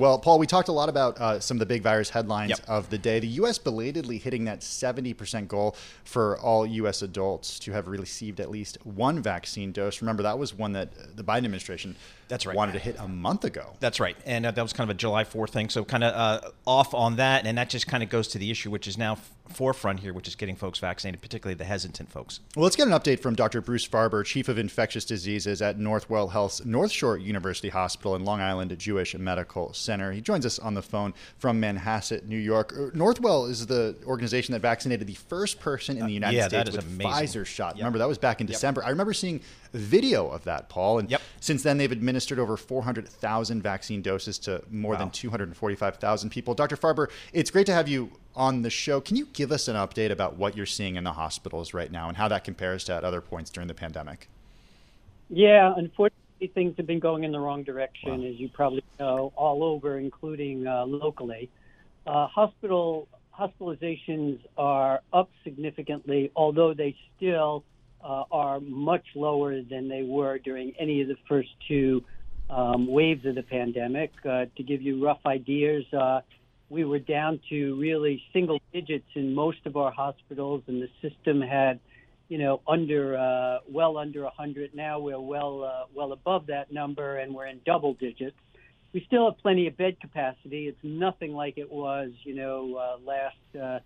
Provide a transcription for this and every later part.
Well, Paul, we talked a lot about uh, some of the big virus headlines Yep. of the day. The U.S. belatedly hitting that 70% goal for all U.S. adults to have received at least one vaccine dose. Remember, that was one that uh, the Biden administration That's right. wanted to hit a month ago. That's right, and uh, that was kind of a July 4th thing. So kind of uh, off on that, and that just kind of goes to the issue, which is now forefront here, which is getting folks vaccinated, particularly the hesitant folks. Well, let's get an update from Dr. Bruce Farber, Chief of Infectious Diseases at Northwell Health's North Shore University Hospital and Long Island Jewish Medical Center. He joins us on the phone from Manhasset, New York. Uh, Northwell is the organization that vaccinated the first person in the United yeah, States with amazing. Pfizer shot. Yep. Remember, that was back in December. I remember seeing video of that, Paul. And Yep. since then, they've administered over 400,000 vaccine doses to more than 245,000 people. Dr. Farber, it's great to have you on the show. Can you give us an update about what you're seeing in the hospitals right now and how that compares to at other points during the pandemic? Yeah, unfortunately, things have been going in the wrong direction, Wow. as you probably know, all over, including uh, locally. Uh, hospital hospitalizations are up significantly, although they still uh, are much lower than they were during any of the first two um, waves of the pandemic. Uh, to give you rough ideas, uh, we were down to really single digits in most of our hospitals, and the system had you know, under uh, well under 100. Now we're well uh, well above that number, and we're in double digits. We still have plenty of bed capacity. It's nothing like it was, you know, uh, last uh,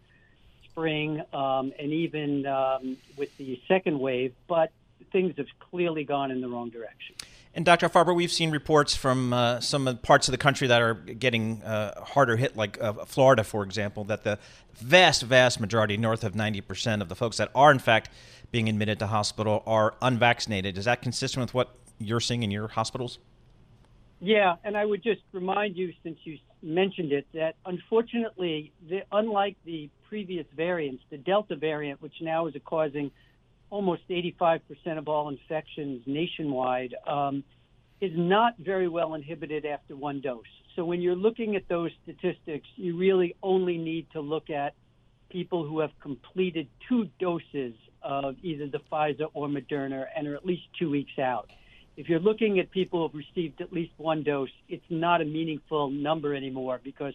spring, um, and even um, with the second wave. But things have clearly gone in the wrong direction. And Dr. Farber, we've seen reports from uh, some parts of the country that are getting uh, harder hit, like uh, Florida, for example, that the vast, vast majority, north of 90% of the folks that are in fact being admitted to hospital are unvaccinated. Is that consistent with what you're seeing in your hospitals? Yeah, and I would just remind you, since you mentioned it, that unfortunately, the, unlike the previous variants, the Delta variant, which now is causing almost 85% of all infections nationwide, um, is not very well inhibited after one dose. So when you're looking at those statistics, you really only need to look at people who have completed two doses of either the Pfizer or Moderna and are at least two weeks out. If you're looking at people who have received at least one dose, it's not a meaningful number anymore because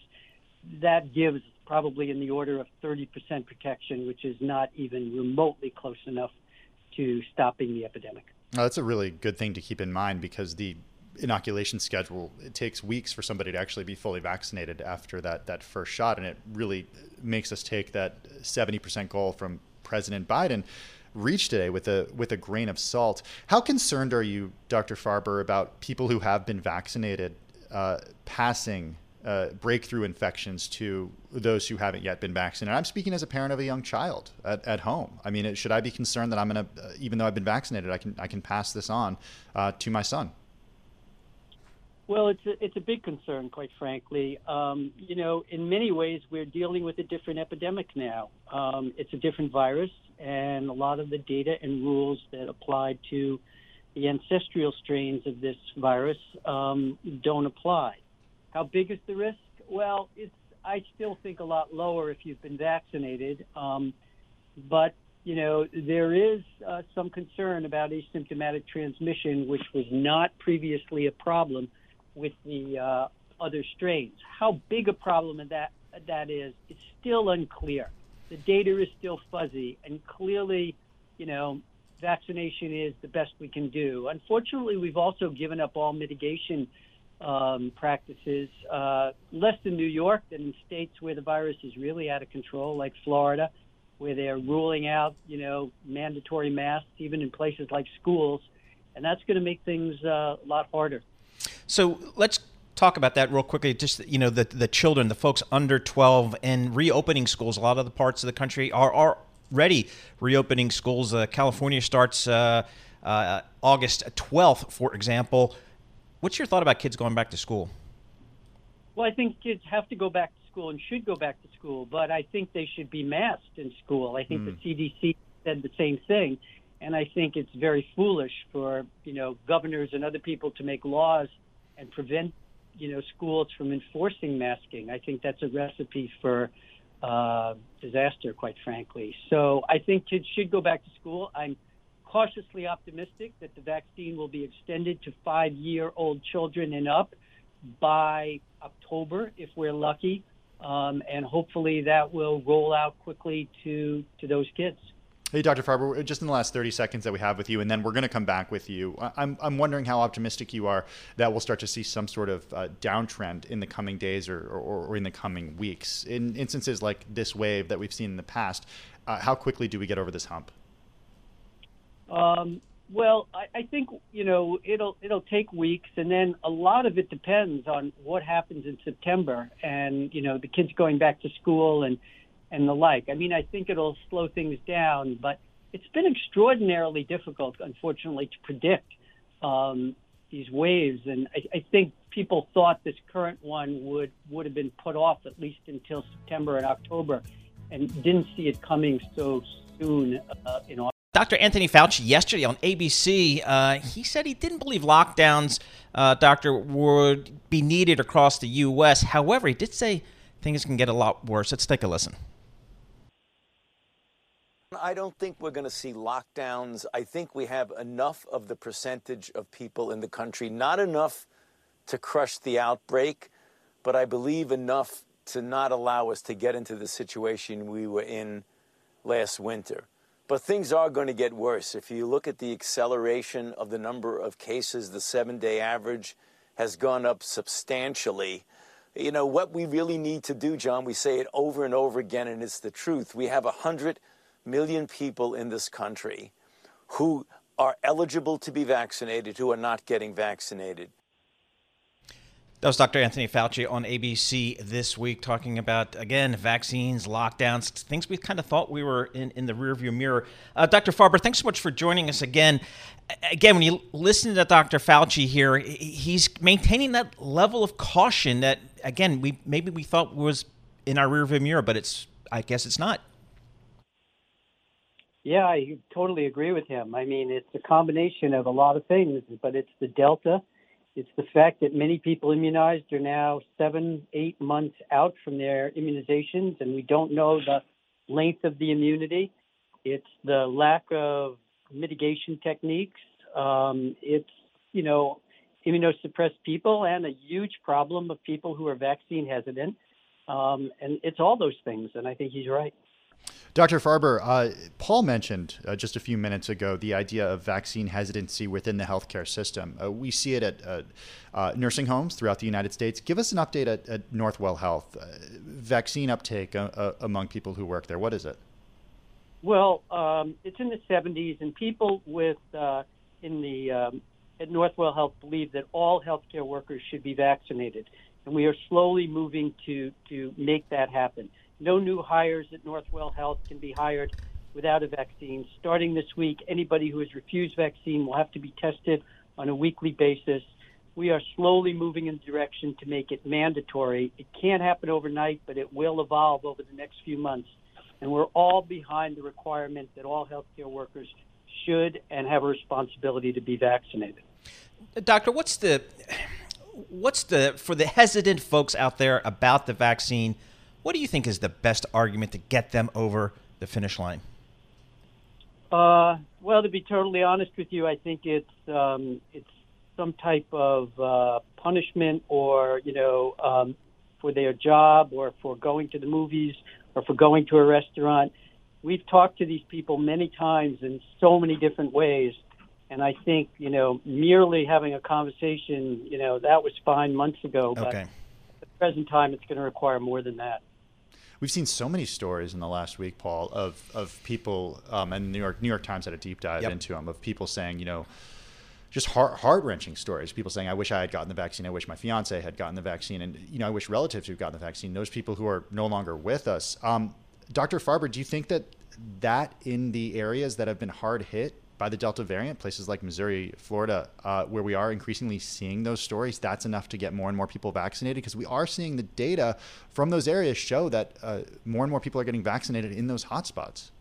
that gives probably in the order of 30% protection, which is not even remotely close enough to stopping the epidemic. That's a really good thing to keep in mind because the inoculation schedule it takes weeks for somebody to actually be fully vaccinated after that that first shot and it really makes us take that 70% goal from President Biden reach today with a with a grain of salt. How concerned are you, Dr. Farber, about people who have been vaccinated uh, passing uh, breakthrough infections to those who haven't yet been vaccinated? I'm speaking as a parent of a young child at, at home. I mean, should I be concerned that I'm going to, uh, even though I've been vaccinated, I can I can pass this on uh, to my son? Well, it's a, it's a big concern, quite frankly. Um, you know, in many ways, we're dealing with a different epidemic now. Um, it's a different virus, and a lot of the data and rules that apply to the ancestral strains of this virus um, don't apply. How big is the risk? Well, it's I still think a lot lower if you've been vaccinated. Um, but you know, there is uh, some concern about asymptomatic transmission, which was not previously a problem with the uh, other strains. How big a problem that that is, it's still unclear. The data is still fuzzy, and clearly, you know, vaccination is the best we can do. Unfortunately, we've also given up all mitigation um, practices, uh, less in New York than in states where the virus is really out of control, like Florida, where they're ruling out, you know, mandatory masks even in places like schools, and that's going to make things uh, a lot harder. So let's talk about that real quickly. Just you know, the the children, the folks under 12, and reopening schools. A lot of the parts of the country are already reopening schools. Uh, California starts uh, uh, August 12th, for example. What's your thought about kids going back to school? Well, I think kids have to go back to school and should go back to school, but I think they should be masked in school. I think Hmm. the CDC said the same thing, and I think it's very foolish for you know governors and other people to make laws and prevent you know schools from enforcing masking. I think that's a recipe for uh, disaster, quite frankly. So I think kids should go back to school. I'm cautiously optimistic that the vaccine will be extended to five-year-old children and up by October if we're lucky, um, and hopefully that will roll out quickly to to those kids. Hey, Dr. Farber, just in the last 30 seconds that we have with you, and then we're going to come back with you. I'm, I'm wondering how optimistic you are that we'll start to see some sort of uh, downtrend in the coming days or, or, or, in the coming weeks. In instances like this wave that we've seen in the past, uh, how quickly do we get over this hump? Um, well, I, I think you know it'll it'll take weeks, and then a lot of it depends on what happens in September, and you know the kids going back to school and and the like. I mean, I think it'll slow things down, but it's been extraordinarily difficult, unfortunately, to predict um, these waves. And I, I think people thought this current one would would have been put off at least until September and October, and didn't see it coming so soon uh, in August. Dr. Anthony Fauci yesterday on ABC, uh, he said he didn't believe lockdowns, uh, doctor, would be needed across the U.S. However, he did say things can get a lot worse. Let's take a listen. I don't think we're going to see lockdowns. I think we have enough of the percentage of people in the country, not enough to crush the outbreak, but I believe enough to not allow us to get into the situation we were in last winter. But things are going to get worse. If you look at the acceleration of the number of cases, the seven day average has gone up substantially. You know, what we really need to do, John, we say it over and over again, and it's the truth. We have a 100 million people in this country who are eligible to be vaccinated who are not getting vaccinated. That was Dr. Anthony Fauci on ABC this week talking about, again, vaccines, lockdowns, things we kind of thought we were in, in the rearview mirror. Uh, Dr. Farber, thanks so much for joining us again. Again, when you listen to Dr. Fauci here, he's maintaining that level of caution that, again, we maybe we thought was in our rearview mirror, but it's, I guess it's not. Yeah, I totally agree with him. I mean, it's a combination of a lot of things, but it's the Delta it's the fact that many people immunized are now seven, eight months out from their immunizations, and we don't know the length of the immunity. It's the lack of mitigation techniques. Um, it's, you know, immunosuppressed people and a huge problem of people who are vaccine hesitant. Um, and it's all those things, and I think he's right. Dr. Farber, uh, Paul mentioned uh, just a few minutes ago the idea of vaccine hesitancy within the healthcare system. Uh, we see it at uh, uh, nursing homes throughout the United States. Give us an update at, at Northwell Health. Uh, vaccine uptake among people who work there. What is it? Well, um, it's in the 70s, and people with in the um, at Northwell Health believe that all healthcare workers should be vaccinated, and we are slowly moving to to make that happen. No new hires at Northwell Health can be hired without a vaccine. Starting this week, anybody who has refused vaccine will have to be tested on a weekly basis. We are slowly moving in the direction to make it mandatory. It can't happen overnight, but it will evolve over the next few months. And we're all behind the requirement that all healthcare workers should and have a responsibility to be vaccinated. Doctor, what's the what's the for the hesitant folks out there about the vaccine? What do you think is the best argument to get them over the finish line? Uh, well, to be totally honest with you, I think it's um, it's some type of uh, punishment, or you know, um, for their job, or for going to the movies, or for going to a restaurant. We've talked to these people many times in so many different ways, and I think you know, merely having a conversation, you know, that was fine months ago, but okay. at the present time, it's going to require more than that we've seen so many stories in the last week, Paul, of of people, um, and New York New York Times had a deep dive yep. into them of people saying, you know, just heart wrenching stories. People saying, "I wish I had gotten the vaccine. I wish my fiance had gotten the vaccine, and you know, I wish relatives who've gotten the vaccine. Those people who are no longer with us." Um, Dr. Farber, do you think that that in the areas that have been hard hit by the Delta variant, places like Missouri, Florida, uh, where we are increasingly seeing those stories, that's enough to get more and more people vaccinated because we are seeing the data from those areas show that uh, more and more people are getting vaccinated in those hotspots.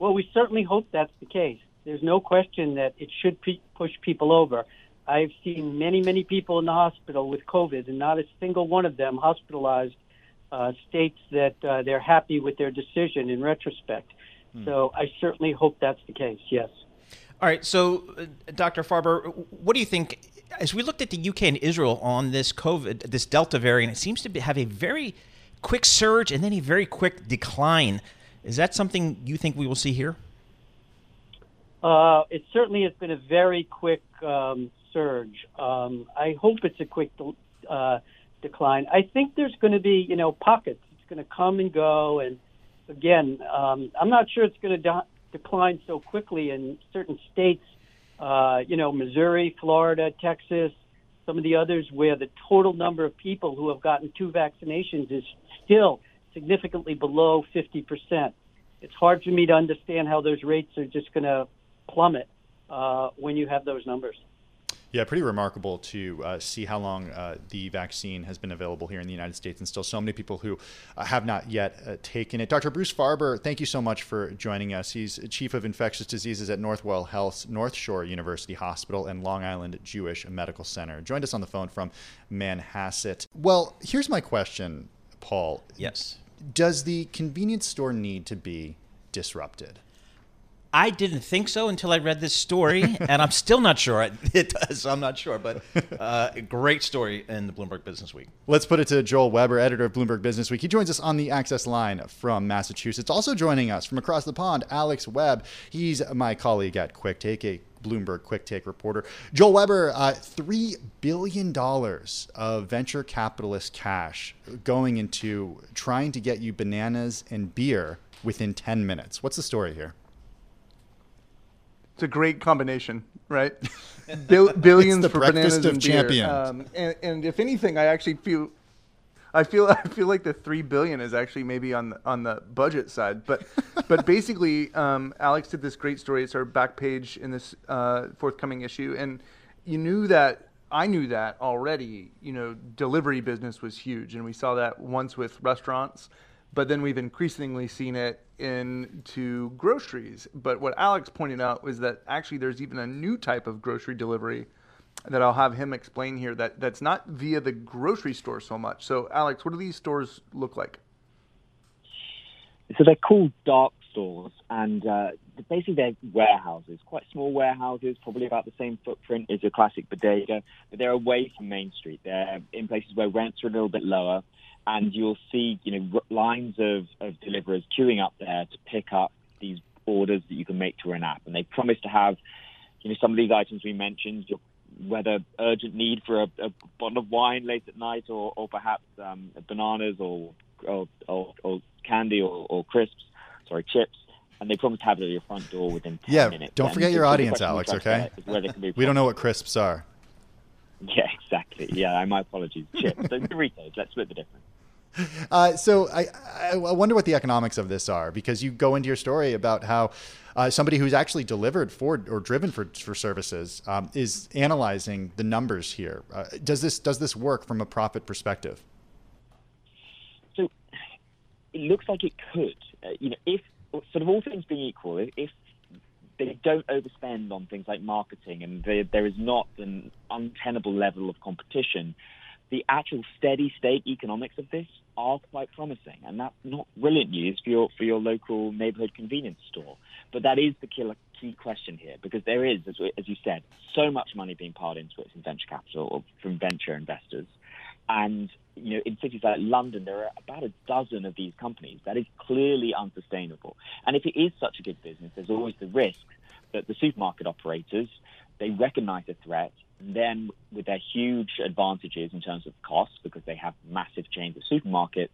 Well, we certainly hope that's the case. There's no question that it should pe- push people over. I've seen many, many people in the hospital with COVID, and not a single one of them hospitalized uh, states that uh, they're happy with their decision in retrospect. Hmm. So I certainly hope that's the case. Yes. All right. So, uh, Dr. Farber, what do you think? as we looked at the UK and Israel on this COVID, this Delta variant, it seems to be, have a very quick surge and then a very quick decline. Is that something you think we will see here? Uh, it certainly has been a very quick um, surge. Um, I hope it's a quick uh, decline. I think there's going to be, you know, pockets. It's going to come and go. And again, um, I'm not sure it's going to de- decline so quickly in certain states. Uh, you know, Missouri, Florida, Texas, some of the others where the total number of people who have gotten two vaccinations is still significantly below 50%. It's hard for me to understand how those rates are just going to plummet uh, when you have those numbers. Yeah, pretty remarkable to uh, see how long uh, the vaccine has been available here in the United States, and still so many people who uh, have not yet uh, taken it. Dr. Bruce Farber, thank you so much for joining us. He's chief of infectious diseases at Northwell Health's North Shore University Hospital and Long Island Jewish Medical Center. Joined us on the phone from Manhasset. Well, here's my question, Paul. Yes. Does the convenience store need to be disrupted? I didn't think so until I read this story, and I'm still not sure it does. I'm not sure, but uh, a great story in the Bloomberg Business Week. Let's put it to Joel Weber, editor of Bloomberg Business Week. He joins us on the Access line from Massachusetts. Also joining us from across the pond, Alex Webb. He's my colleague at Quick Take, a Bloomberg Quick Take reporter. Joel Weber, uh, $3 billion of venture capitalist cash going into trying to get you bananas and beer within 10 minutes. What's the story here? It's a great combination, right? Bill, billions the for breakfast bananas of and beer. champions. Um, and, and if anything, I actually feel, I feel, I feel like the three billion is actually maybe on the, on the budget side. But, but basically, um, Alex did this great story. It's our back page in this uh, forthcoming issue, and you knew that. I knew that already. You know, delivery business was huge, and we saw that once with restaurants but then we've increasingly seen it into groceries. But what Alex pointed out was that actually there's even a new type of grocery delivery that I'll have him explain here that, that's not via the grocery store so much. So, Alex, what do these stores look like? So they're called dark stores, and uh, basically they're warehouses, quite small warehouses, probably about the same footprint as a classic bodega, but they're away from Main Street. They're in places where rents are a little bit lower, and you'll see you know lines of, of deliverers queuing up there to pick up these orders that you can make through an app, and they promise to have you know some of these items we mentioned, whether urgent need for a, a bottle of wine late at night, or, or perhaps um, bananas or or, or, or candy or, or crisps, sorry chips and they promise to have it at your front door within 10 yeah, minutes. don't forget your audience, Alex, okay? get is whether it can be We don't know what crisps are. Yeah, exactly. Yeah, my apologies. Chips. So Doritos. Let's split the difference. Uh, so I, I wonder what the economics of this are because you go into your story about how uh, somebody who's actually delivered for or driven for, for services um, is analyzing the numbers here. Uh, does this does this work from a profit perspective? So it looks like it could. Uh, you know, if sort of all things being equal, if they don't overspend on things like marketing and there, there is not an untenable level of competition, the actual steady state economics of this are quite promising, and that's not brilliant news for your for your local neighborhood convenience store. But that is the killer key question here, because there is, as, as you said, so much money being poured into it from venture capital or from venture investors, and you know, in cities like London, there are about a dozen of these companies. That is clearly unsustainable. And if it is such a good business, there's always the risk that the supermarket operators they recognize the threat, then with their huge advantages in terms of costs, because they have massive chains of supermarkets,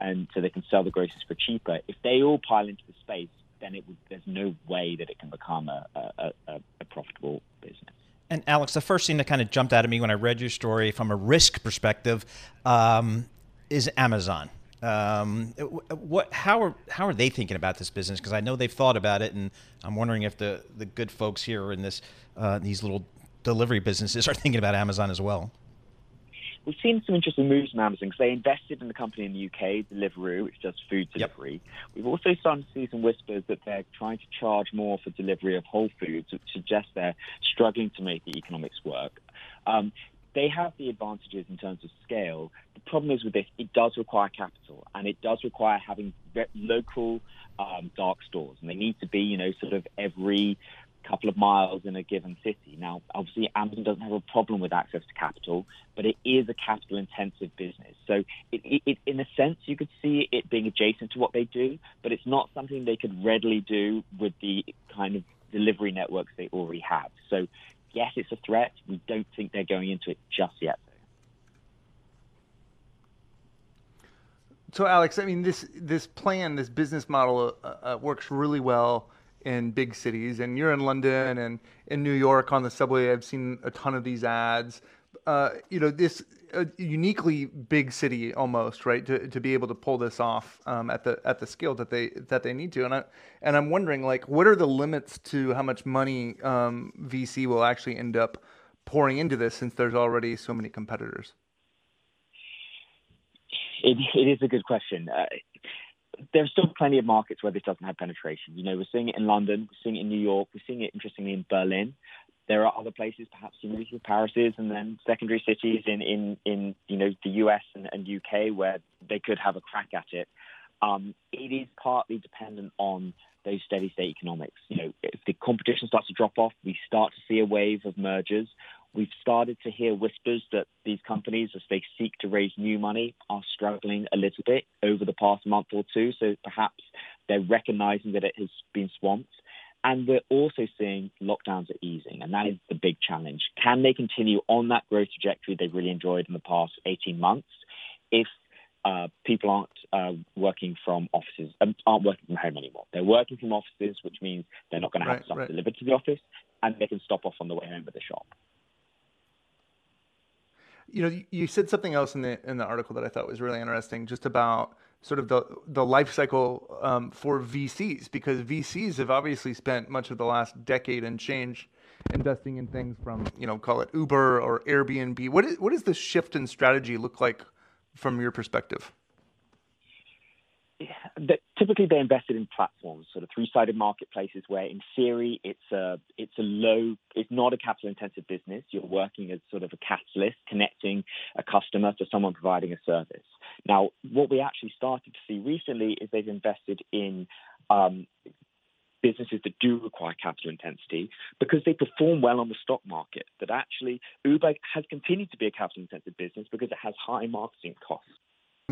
and so they can sell the groceries for cheaper. If they all pile into the space, then it would, there's no way that it can become a, a, a, a profitable business. And Alex, the first thing that kind of jumped out at me when I read your story from a risk perspective um, is Amazon. Um, what, how are how are they thinking about this business? Because I know they've thought about it, and I'm wondering if the, the good folks here in this uh, these little delivery businesses are thinking about Amazon as well. We've seen some interesting moves from Amazon because they invested in the company in the UK, Deliveroo, which does food Yep. delivery. We've also started to see some whispers that they're trying to charge more for delivery of whole foods, which suggests they're struggling to make the economics work. Um, they have the advantages in terms of scale. The problem is with this, it does require capital, and it does require having local um, dark stores, and they need to be, you know, sort of every couple of miles in a given city. Now, obviously, Amazon doesn't have a problem with access to capital, but it is a capital intensive business. So, it, it, it, in a sense, you could see it being adjacent to what they do, but it's not something they could readily do with the kind of delivery networks they already have. So, yes, it's a threat. We don't think they're going into it just yet. So, Alex, I mean, this this plan, this business model uh, uh, works really well in big cities, and you're in London and in New York on the subway. I've seen a ton of these ads. Uh, you know, this uh, uniquely big city almost, right? To, to be able to pull this off um, at the at the scale that they that they need to, and I and I'm wondering, like, what are the limits to how much money um, VC will actually end up pouring into this, since there's already so many competitors. It, it is a good question. Uh, there's still plenty of markets where this doesn't have penetration. You know, we're seeing it in London, we're seeing it in New York, we're seeing it interestingly in Berlin. There are other places, perhaps you know, Paris is, and then secondary cities in, in, in you know the US and, and UK where they could have a crack at it. Um, it is partly dependent on those steady state economics. You know, if the competition starts to drop off, we start to see a wave of mergers. We've started to hear whispers that these companies, as they seek to raise new money, are struggling a little bit over the past month or two. So perhaps they're recognizing that it has been swamped. And we're also seeing lockdowns are easing, and that is the big challenge. Can they continue on that growth trajectory they've really enjoyed in the past 18 months if uh, people aren't uh, working from offices, um, aren't working from home anymore? They're working from offices, which means they're not going to have right, stuff right. delivered to the office, and they can stop off on the way home with the shop you know, you said something else in the in the article that I thought was really interesting, just about sort of the the life cycle um, for VCs, because VCs have obviously spent much of the last decade and change investing in things from you know call it Uber or Airbnb. What is what does the shift in strategy look like from your perspective? That typically they invested in platforms, sort of three-sided marketplaces, where in theory it's a it's a low, it's not a capital-intensive business. You're working as sort of a catalyst, connecting a customer to someone providing a service. Now, what we actually started to see recently is they've invested in um, businesses that do require capital intensity because they perform well on the stock market. That actually Uber has continued to be a capital intensive business because it has high marketing costs.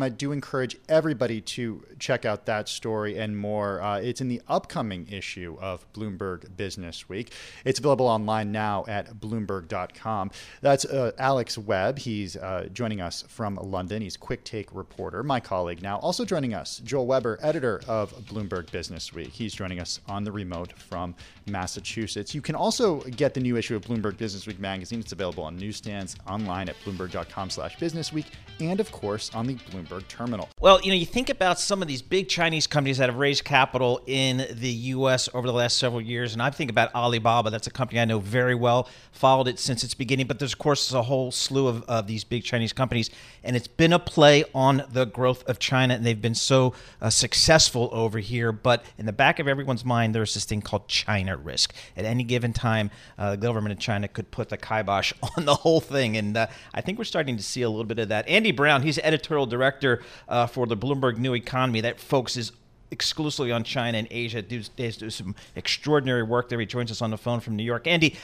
I do encourage everybody to check out that story and more. Uh, it's in the upcoming issue of Bloomberg Business Week. It's available online now at Bloomberg.com. That's uh, Alex Webb. He's uh, joining us from London. He's Quick Take reporter, my colleague now. Also joining us, Joel Weber, editor of Bloomberg Business Week. He's joining us on the remote from Massachusetts. You can also get the new issue of Bloomberg Business Week magazine. It's available on newsstands, online at Bloomberg.com/businessweek, and of course on the Bloomberg Bloomberg terminal. Well, you know, you think about some of these big Chinese companies that have raised capital in the U.S. over the last several years, and I think about Alibaba. That's a company I know very well, followed it since its beginning. But there's, of course, a whole slew of, of these big Chinese companies, and it's been a play on the growth of China, and they've been so uh, successful over here. But in the back of everyone's mind, there's this thing called China risk. At any given time, uh, the government of China could put the kibosh on the whole thing, and uh, I think we're starting to see a little bit of that. Andy Browne, he's editorial director director uh, for the Bloomberg New Economy that focuses exclusively on China and Asia. Does, do some extraordinary work there. He joins us on the phone from New York. Andy,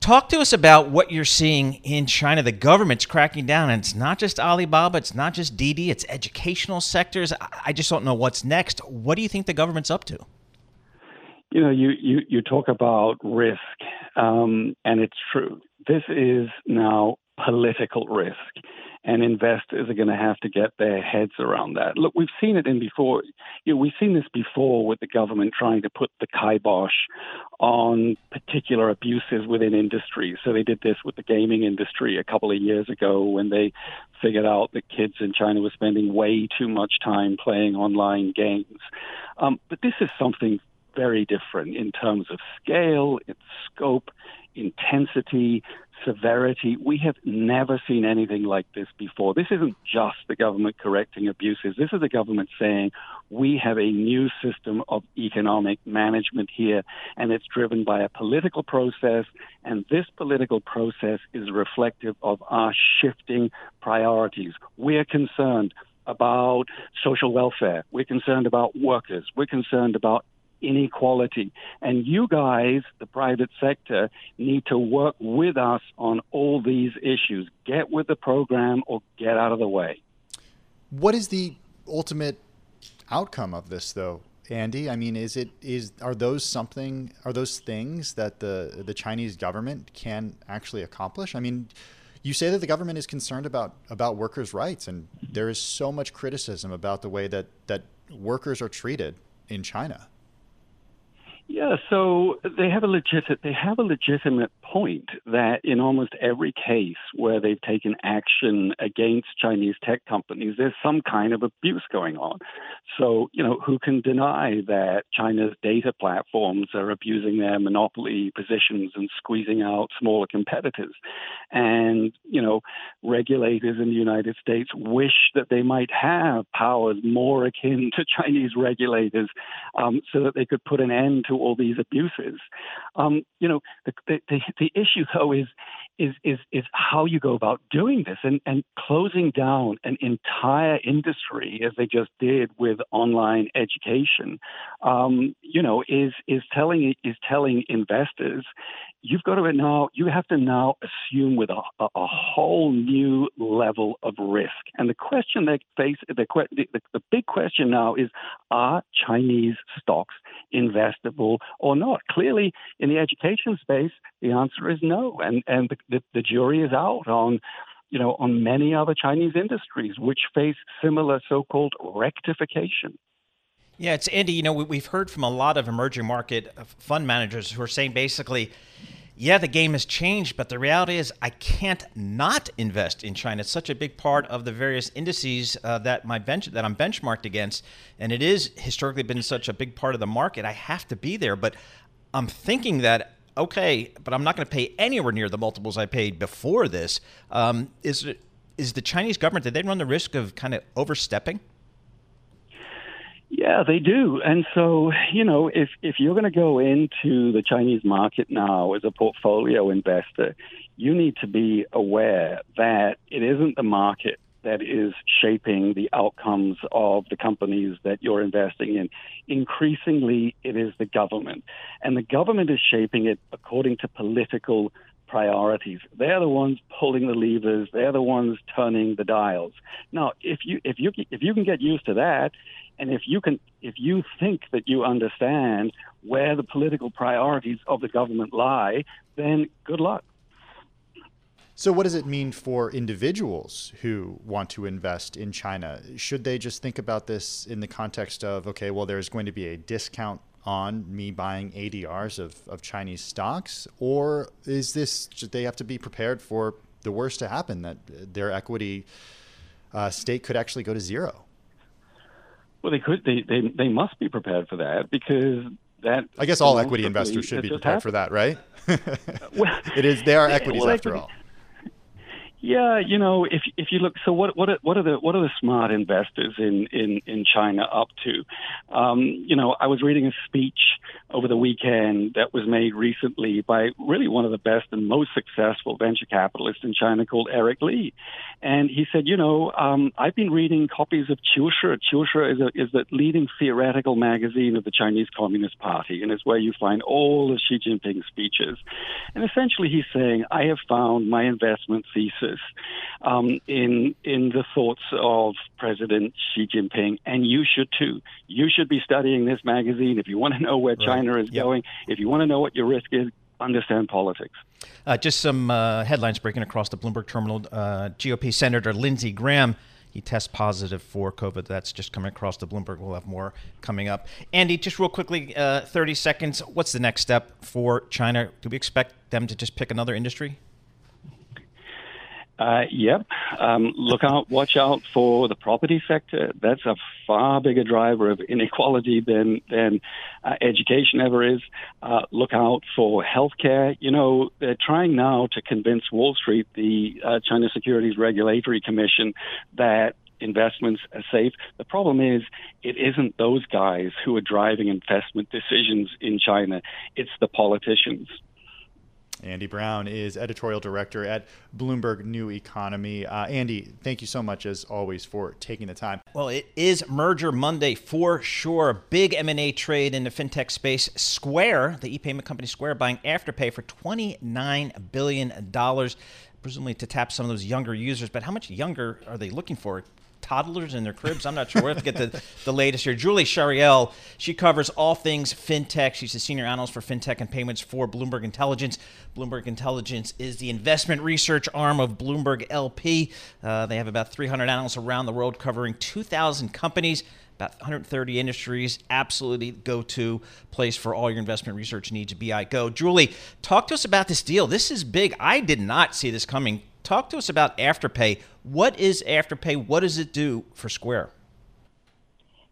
talk to us about what you're seeing in China. The government's cracking down, and it's not just Alibaba, it's not just Didi, it's educational sectors. I just don't know what's next. What do you think the government's up to? You know, you, you, you talk about risk, um, and it's true. This is now political risk and investors are going to have to get their heads around that. Look, we've seen it in before. You know, we've seen this before with the government trying to put the kibosh on particular abuses within industries. So they did this with the gaming industry a couple of years ago when they figured out that kids in China were spending way too much time playing online games. Um, but this is something very different in terms of scale, its scope, intensity, severity. We have never seen anything like this before. This isn't just the government correcting abuses. This is the government saying we have a new system of economic management here, and it's driven by a political process, and this political process is reflective of our shifting priorities. We're concerned about social welfare. We're concerned about workers. We're concerned about inequality. And you guys, the private sector, need to work with us on all these issues. Get with the program or get out of the way. What is the ultimate outcome of this, though? Andy, I mean, is it is are those something are those things that the the Chinese government can actually accomplish? I mean, you say that the government is concerned about about workers' rights, and there is so much criticism about the way that that workers are treated in China. Yeah, so they have a legit they have a legitimate point that in almost every case where they've taken action against Chinese tech companies, there's some kind of abuse going on. So, you know, who can deny that China's data platforms are abusing their monopoly positions and squeezing out smaller competitors? And, you know, regulators in the United States wish that they might have powers more akin to Chinese regulators um, so that they could put an end to all these abuses. Um, you know, the, the, the issue though is is is is how you go about doing this and, and closing down an entire industry as they just did with online education. Um, you know, is is telling is telling investors you've got to now you have to now assume with a, a, a whole new level of risk. And the question that face the, the the big question now is: Are Chinese stocks investable or not? Clearly, in the education space, the answer is no, and and the, the, the jury is out on you know, on many other Chinese industries which face similar so-called rectification. Yeah, it's Andy. You know, we, have heard from a lot of emerging market uh, fund managers who are saying basically, yeah, the game has changed, but the reality is I can't not invest in China. It's such a big part of the various indices uh, that my bench that I'm benchmarked against, and it is historically been such a big part of the market. I have to be there, but I'm thinking that okay, but I'm not going to pay anywhere near the multiples I paid before this. Um, is is the Chinese government did they run the risk of kind of overstepping? Yeah, they do. And so, you know, if, if you're going to go into the Chinese market now as a portfolio investor, you need to be aware that it isn't the market that is shaping the outcomes of the companies that you're investing in. Increasingly, it is the government. And the government is shaping it according to political priorities. They're the ones pulling the levers. They're the ones turning the dials. Now, if you if you if you can get used to that, and if you can, if you think that you understand where the political priorities of the government lie, then good luck. So, what does it mean for individuals who want to invest in China? Should they just think about this in the context of, okay, well, there's going to be a discount on me buying ADRs of, of Chinese stocks? Or is this, should they have to be prepared for the worst to happen, that their equity uh, stake could actually go to zero? Well, they could. They, they they must be prepared for that because that. I guess all equity investors should be prepared happened. for that, right? well, it is. They are equities well, after all. Yeah, you know, if if you look, so what what are, what are the what are the smart investors in in in China up to? Um, you know, I was reading a speech over the weekend that was made recently by really one of the best and most successful venture capitalists in China called Eric Li, and he said, you know, um, I've been reading copies of Qiushi. Qiushi is a, is the leading theoretical magazine of the Chinese Communist Party, and it's where you find all of Xi Jinping's speeches. And essentially, he's saying, I have found my investment thesis basis um, in in the thoughts of President Xi Jinping, and you should too. You should be studying this magazine if you want to know where right. China is yep. going. If you want to know what your risk is, understand politics. Uh, just some uh, headlines breaking across the Bloomberg terminal. Uh, GOP Senator Lindsey Graham. He tests positive for COVID. That's just coming across the Bloomberg. We'll have more coming up. Andy, just real quickly, uh, 30 seconds. What's the next step for China? Do we expect them to just pick another industry? Uh, yep. Um, look out, watch out for the property sector. That's a far bigger driver of inequality than than uh, education ever is. Uh, look out for healthcare. You know, they're trying now to convince Wall Street, the uh, China Securities Regulatory Commission, that investments are safe. The problem is, it isn't those guys who are driving investment decisions in China. It's the politicians. Andy Browne is editorial director at Bloomberg New Economy. Uh, Andy, thank you so much as always for taking the time. Well, it is Merger Monday for sure. Big M&A trade in the fintech space. Square, the e-payment company Square, buying Afterpay for $29 billion, presumably to tap some of those younger users. But how much younger are they looking for? Toddlers in their cribs. I'm not sure. we have to get the, the latest here. Julie Chariell, she covers all things fintech. She's the senior analyst for fintech and payments for Bloomberg Intelligence. Bloomberg Intelligence is the investment research arm of Bloomberg LP. Uh, they have about 300 analysts around the world covering 2,000 companies about 130 industries. Absolutely go to place for all your investment research needs. BI Go. Julie, talk to us about this deal. This is big. I did not see this coming talk to us about Afterpay. What is Afterpay? What does it do for Square?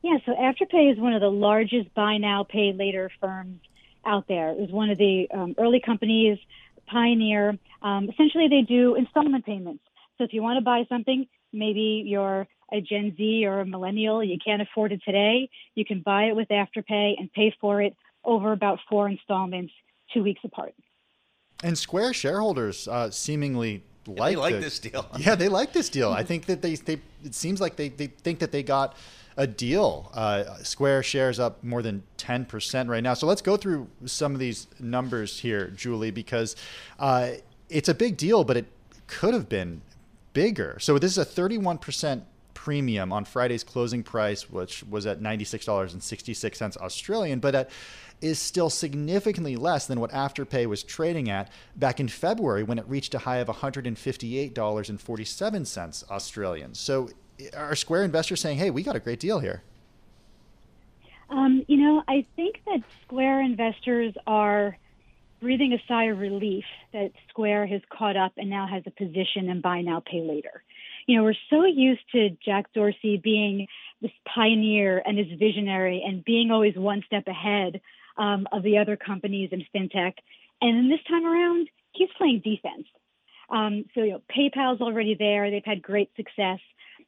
Yeah, so Afterpay is one of the largest buy now, pay later firms out there. It was one of the um, early companies, pioneer. Um, essentially, they do installment payments. So if you want to buy something, maybe you're a Gen Z or a millennial, you can't afford it today, you can buy it with Afterpay and pay for it over about four installments, two weeks apart. And Square shareholders uh, seemingly like, they like the, this deal. Yeah, they like this deal. I think that they, they it seems like they, they think that they got a deal. Uh, Square shares up more than 10% right now. So let's go through some of these numbers here, Julie, because uh, it's a big deal, but it could have been bigger. So this is a 31% premium on Friday's closing price, which was at $96.66 Australian, but at is still significantly less than what Afterpay was trading at back in February when it reached a high of $158.47 Australian. So are Square investors saying, hey, we got a great deal here? Um, you know, I think that Square investors are breathing a sigh of relief that Square has caught up and now has a position in buy now, pay later. You know, we're so used to Jack Dorsey being this pioneer and this visionary and being always one step ahead um, of the other companies in fintech. And then this time around, he's playing defense. Um, so, you know, PayPal's already there. They've had great success.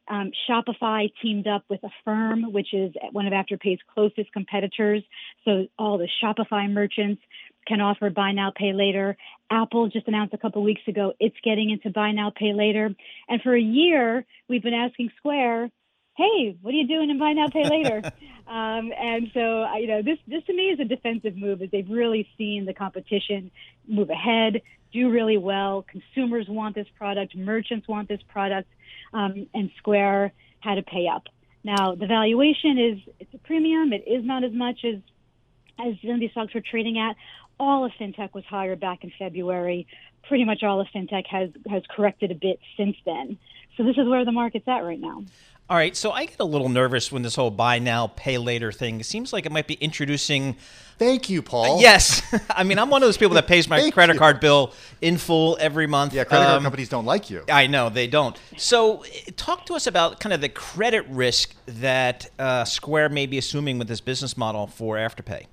Um, Shopify teamed up with Affirm, which is one of Afterpay's closest competitors. So all the Shopify merchants can offer buy now, pay later. Apple just announced a couple weeks ago it's getting into buy now, pay later. And for a year, we've been asking Square, hey, what are you doing in buy now, pay later? um, and so, you know, this this to me is a defensive move, as they've really seen the competition move ahead, do really well. Consumers want this product, merchants want this product, um, and Square had to pay up. Now, the valuation is it's a premium. It is not as much as as some of these stocks were trading at. All of fintech was higher back in February. Pretty much all of fintech has has corrected a bit since then. So this is where the market's at right now. All right, so I get a little nervous when this whole buy now, pay later thing seems like it might be introducing. Thank you, Paul. Uh, yes, I mean I'm one of those people that pays my credit you. card bill in full every month. Yeah, credit card Um, companies don't like you. I know they don't. So, eh, talk to us about kind of the credit risk that uh, Square may be assuming with this business model for Afterpay.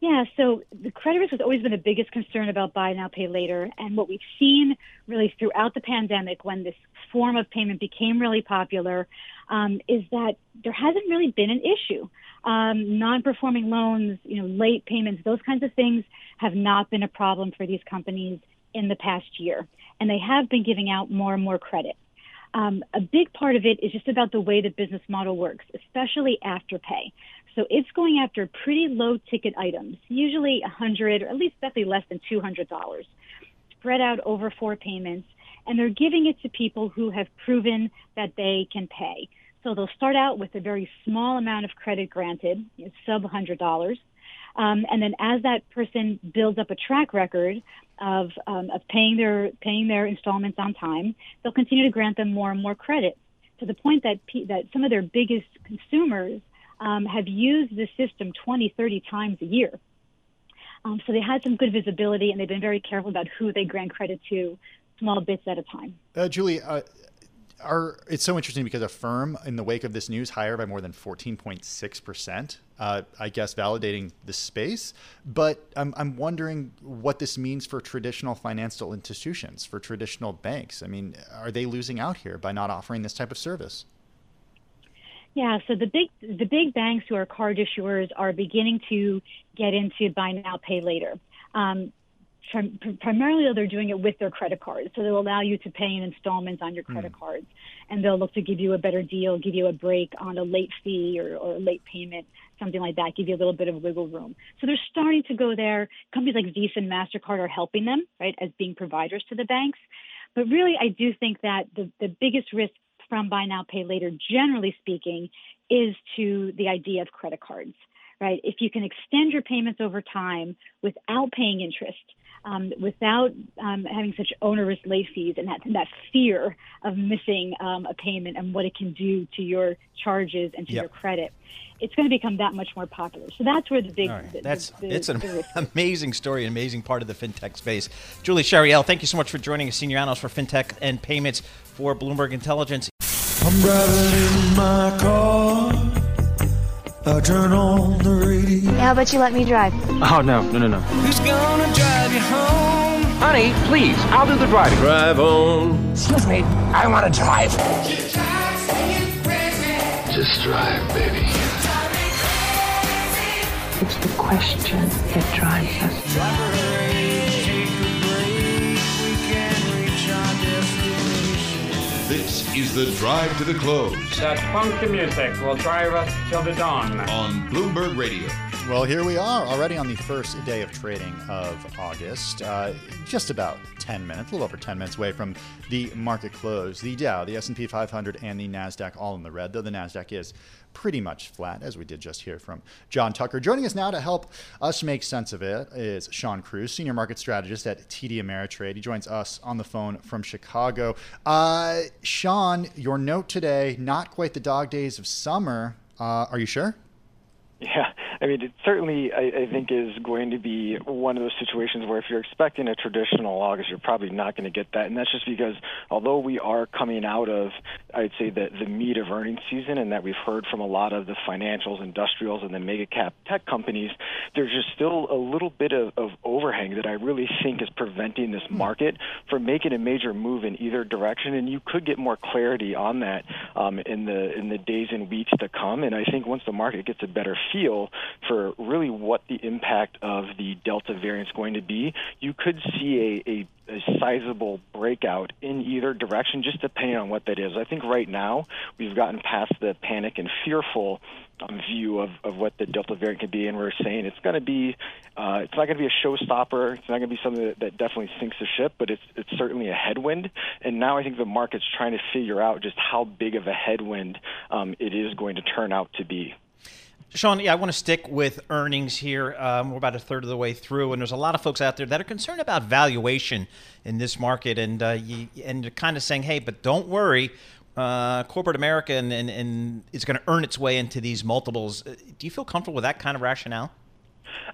Yeah, so the credit risk has always been the biggest concern about buy now, pay later. And what we've seen really throughout the pandemic when this form of payment became really popular um, is that there hasn't really been an issue. Um, non-performing loans, you know, late payments, those kinds of things have not been a problem for these companies in the past year. And they have been giving out more and more credit. Um, a big part of it is just about the way the business model works, especially Afterpay. So it's going after pretty low ticket items, usually 100 or at least definitely less than $200, spread out over four payments, and they're giving it to people who have proven that they can pay. So they'll start out with a very small amount of credit granted, you know, sub $100. Um, and then as that person builds up a track record of, um, of paying their paying their installments on time, they'll continue to grant them more and more credit to the point that that some of their biggest consumers um, have used the system 20, 30 times a year. Um, so they had some good visibility, and they've been very careful about who they grant credit to, small bits at a time. Uh, Julie, uh, it's so interesting because Affirm, in the wake of this news, higher by more than 14.6%, uh, I guess validating the space. But I'm, I'm wondering what this means for traditional financial institutions, for traditional banks. I mean, are they losing out here by not offering this type of service? Yeah, so the big the big banks who are card issuers are beginning to get into buy now pay later. Um, primarily they're doing it with their credit cards. So they'll allow you to pay in installments on your credit mm. cards, and they'll look to give you a better deal, give you a break on a late fee or, or a late payment, something like that, give you a little bit of wiggle room. So they're starting to go there. Companies like Visa and Mastercard are helping them, right, as being providers to the banks. But really, I do think that the, the biggest risk from buy now, pay later, generally speaking, is to the idea of credit cards right? If you can extend your payments over time without paying interest, um, without um, having such onerous late fees and that, that fear of missing um, a payment and what it can do to your charges and to yep. your credit, it's going to become that much more popular. So that's where the big. Right. The, that's the, it's an amazing story, an amazing part of the fintech space. Julie Chariell, thank you so much for joining us, senior analyst for fintech and payments for Bloomberg Intelligence. How about you let me drive? Oh, no, no, no, no. Who's gonna drive you home? Honey, please, I'll do the driving. Drive on. Excuse me, I want to drive. Just drive, baby. It's the question that drives us. This is the drive to the close. That funky music will drive us till the dawn. On Bloomberg Radio. Well, here we are already on the first day of trading of August. Uh, just about 10 minutes, a little over 10 minutes away from the market close. The Dow, the S&P 500, and the Nasdaq all in the red. Though the Nasdaq is pretty much flat, as we did just hear from John Tucker. Joining us now to help us make sense of it is Shawn Cruz, senior market strategist at TD Ameritrade. He joins us on the phone from Chicago. Uh, Shawn, your note today, not quite the dog days of summer. Uh, are you sure? Yeah, I mean, it certainly, I, I think, is going to be one of those situations where if you're expecting a traditional August, you're probably not going to get that. And that's just because although we are coming out of, I'd say, the, the meat of earnings season and that we've heard from a lot of the financials, industrials, and the mega cap tech companies, there's just still a little bit of, of overhang that I really think is preventing this market from making a major move in either direction. And you could get more clarity on that um, in the in the days and weeks to come. And I think once the market gets a better feel for really what the impact of the Delta variant is going to be, you could see a, a a sizable breakout in either direction, just depending on what that is. I think right now we've gotten past the panic and fearful view of, of what the Delta variant could be, and we're saying it's going to be, uh, it's not going to be a showstopper. It's not going to be something that, that definitely sinks the ship, but it's it's certainly a headwind. And now I think the market's trying to figure out just how big of a headwind um, it is going to turn out to be. Shawn, yeah, I want to stick with earnings here. Um, we're about a third of the way through, and there's a lot of folks out there that are concerned about valuation in this market, and uh, you, and kind of saying, hey, but don't worry, uh, corporate America and, and, and it's going to earn its way into these multiples. Uh, do you feel comfortable with that kind of rationale?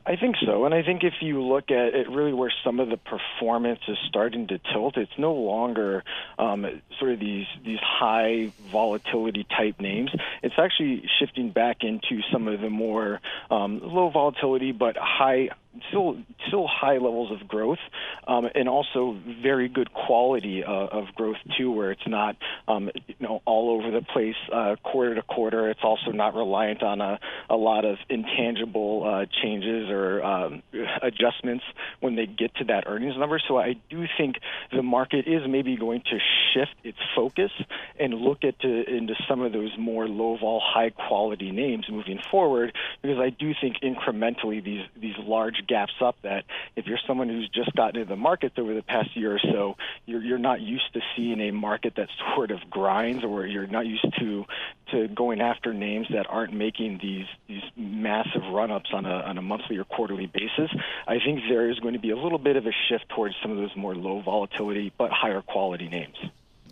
I think so, and I think if you look at it, really where some of the performance is starting to tilt, it's no longer um, sort of these these high volatility type names. It's actually shifting back into some of the more um, low volatility but high still still high levels of growth, um, and also very good quality uh, of growth too, where it's not um, you know all over the place uh, quarter to quarter. It's also not reliant on a, a lot of intangible uh, changes or um, adjustments when they get to that earnings number. So I do think the market is maybe going to shift its focus and look at to, into some of those more low vol, high quality names moving forward, because I do think incrementally these these large gaps up that if you're someone who's just gotten into the markets over the past year or so, you're, you're not used to seeing a market that sort of grinds or you're not used to to going after names that aren't making these these massive run-ups on a, on a monthly or quarterly basis. I think there is going to be a little bit of a shift towards some of those more low volatility but higher quality names.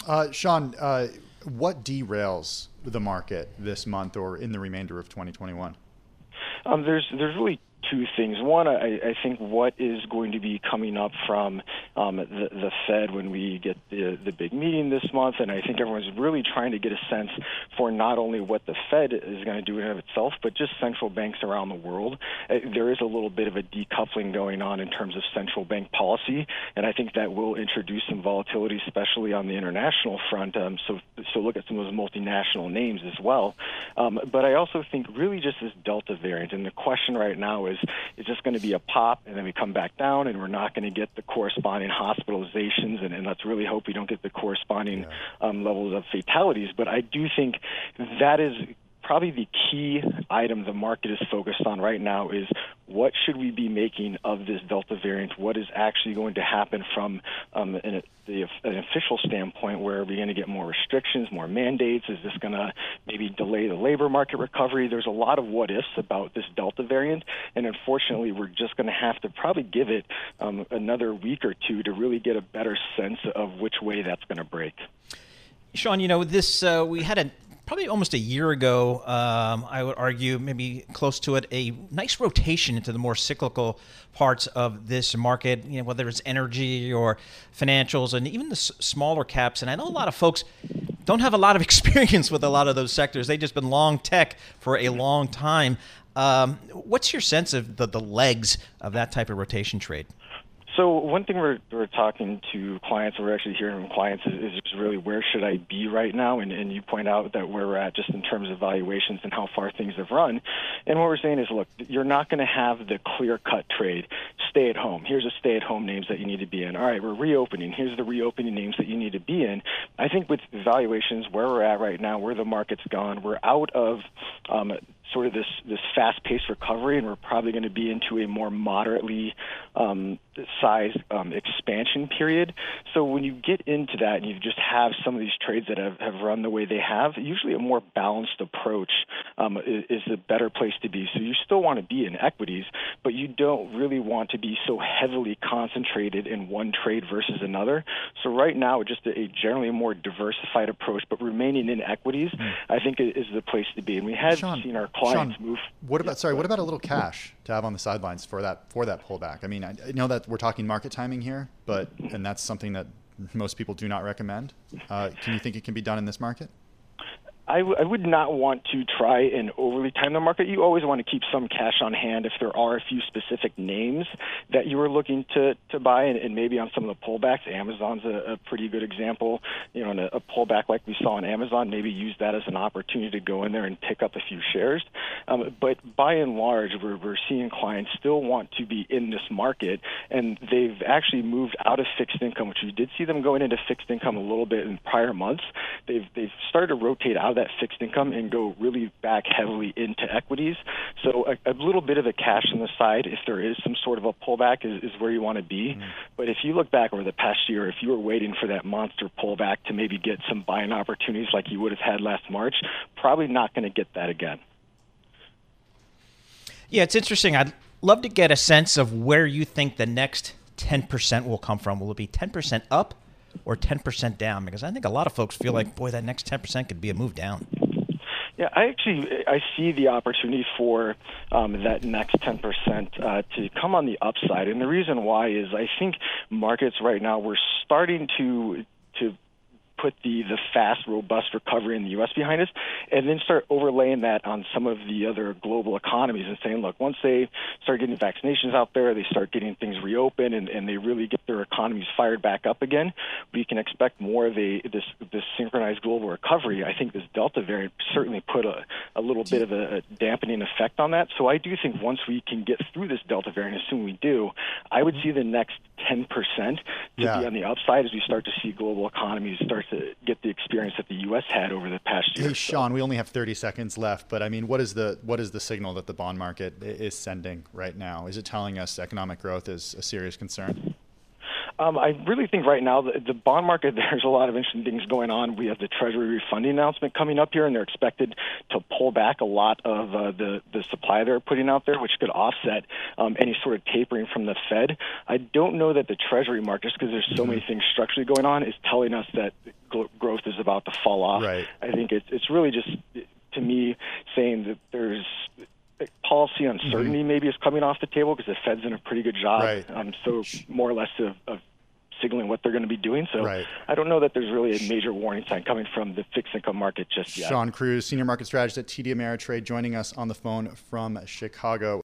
Uh, Shawn, uh, what derails the market this month or in the remainder of 2021? Um, there's there's really two things. One, I, I think what is going to be coming up from um, the, the Fed when we get the, the big meeting this month, and I think everyone's really trying to get a sense for not only what the Fed is going to do in of itself, but just central banks around the world. Uh, there is a little bit of a decoupling going on in terms of central bank policy, and I think that will introduce some volatility, especially on the international front. Um, so, so look at some of those multinational names as well. Um, but I also think really just this Delta variant, and the question right now is, is just going to be a pop and then we come back down and we're not going to get the corresponding hospitalizations and, and let's really hope we don't get the corresponding yeah. um, levels of fatalities. But I do think that is probably the key item the market is focused on right now is what should we be making of this Delta variant? What is actually going to happen from um, an, the, an official standpoint? Where are we going to get more restrictions, more mandates? Is this going to maybe delay the labor market recovery? There's a lot of what ifs about this Delta variant, and unfortunately, we're just going to have to probably give it um, another week or two to really get a better sense of which way that's going to break. Shawn, you know, this uh, we had a probably almost a year ago, um, I would argue, maybe close to it, a nice rotation into the more cyclical parts of this market, you know, whether it's energy or financials and even the s- smaller caps. And I know a lot of folks don't have a lot of experience with a lot of those sectors. They've just been long tech for a long time. Um, what's your sense of the, the legs of that type of rotation trade? So one thing we're, we're talking to clients, we're actually hearing from clients is, is really where should I be right now? And, and you point out that where we're at just in terms of valuations and how far things have run. And what we're saying is, look, you're not going to have the clear cut trade. Stay at home. Here's the stay at home names that you need to be in. All right, we're reopening. Here's the reopening names that you need to be in. I think with valuations where we're at right now, where the market's gone, we're out of um, sort of this this fast paced recovery, and we're probably going to be into a more moderately um, sized um, expansion period. So when you get into that, and you just have some of these trades that have, have run the way they have, usually a more balanced approach um, is, is a better place to be. So you still want to be in equities, but you don't really want to be so heavily concentrated in one trade versus another. So right now, just a, a generally more diversified approach, but remaining in equities, mm. I think is the place to be. And we have Shawn, seen our clients Shawn, move. What about sorry? What about a little cash to have on the sidelines for that for that pullback? I mean, I, I know that we're talking market timing here, but and that's something that most people do not recommend. Uh, can you think it can be done in this market? I, w- I would not want to try and overly time the market. You always want to keep some cash on hand if there are a few specific names that you are looking to, to buy, and, and maybe on some of the pullbacks. Amazon's a, a pretty good example. You know, a, a pullback like we saw on Amazon, maybe use that as an opportunity to go in there and pick up a few shares. Um, but by and large, we're, we're seeing clients still want to be in this market, and they've actually moved out of fixed income, which we did see them going into fixed income a little bit in prior months. They've they've started to rotate out of that fixed income and go really back heavily into equities. So a, a little bit of a cash on the side, if there is some sort of a pullback, is, is where you want to be. Mm-hmm. But if you look back over the past year, if you were waiting for that monster pullback to maybe get some buying opportunities like you would have had last March, probably not going to get that again. Yeah, it's interesting. I'd love to get a sense of where you think the next 10% will come from. Will it be 10% up? Or 10% down? Because I think a lot of folks feel like, boy, that next 10% could be a move down. Yeah, I actually I see the opportunity for um, that next 10% uh, to come on the upside, and the reason why is I think markets right now we're starting to to put the the fast, robust recovery in the U.S. behind us, and then start overlaying that on some of the other global economies and saying, look, once they start getting vaccinations out there, they start getting things reopened, and, and they really get their economies fired back up again, we can expect more of a this this synchronized global recovery. I think this Delta variant certainly put a, a little bit of a, a dampening effect on that. So I do think once we can get through this Delta variant, assume we do, I would mm-hmm. see the next 10% to yeah. be on the upside as we start to see global economies start to get the experience that the U.S. had over the past year. Hey, Shawn, we only have 30 seconds left, but I mean, what is the what is the signal that the bond market is sending right now? Is it telling us economic growth is a serious concern? Um, I really think right now the, the bond market, there's a lot of interesting things going on. We have the Treasury refunding announcement coming up here, and they're expected to pull back a lot of uh, the, the supply they're putting out there, which could offset um, any sort of tapering from the Fed. I don't know that the Treasury market, just because there's so many things structurally going on, is telling us that growth is about to fall off. Right. I think it's, it's really just, to me, saying that there's policy uncertainty mm-hmm. maybe is coming off the table because the Fed's done a pretty good job. Right. Um, so more or less of, of signaling what they're going to be doing. So right. I don't know that there's really a major warning sign coming from the fixed income market just yet. Shawn Cruz, senior market strategist at TD Ameritrade, joining us on the phone from Chicago.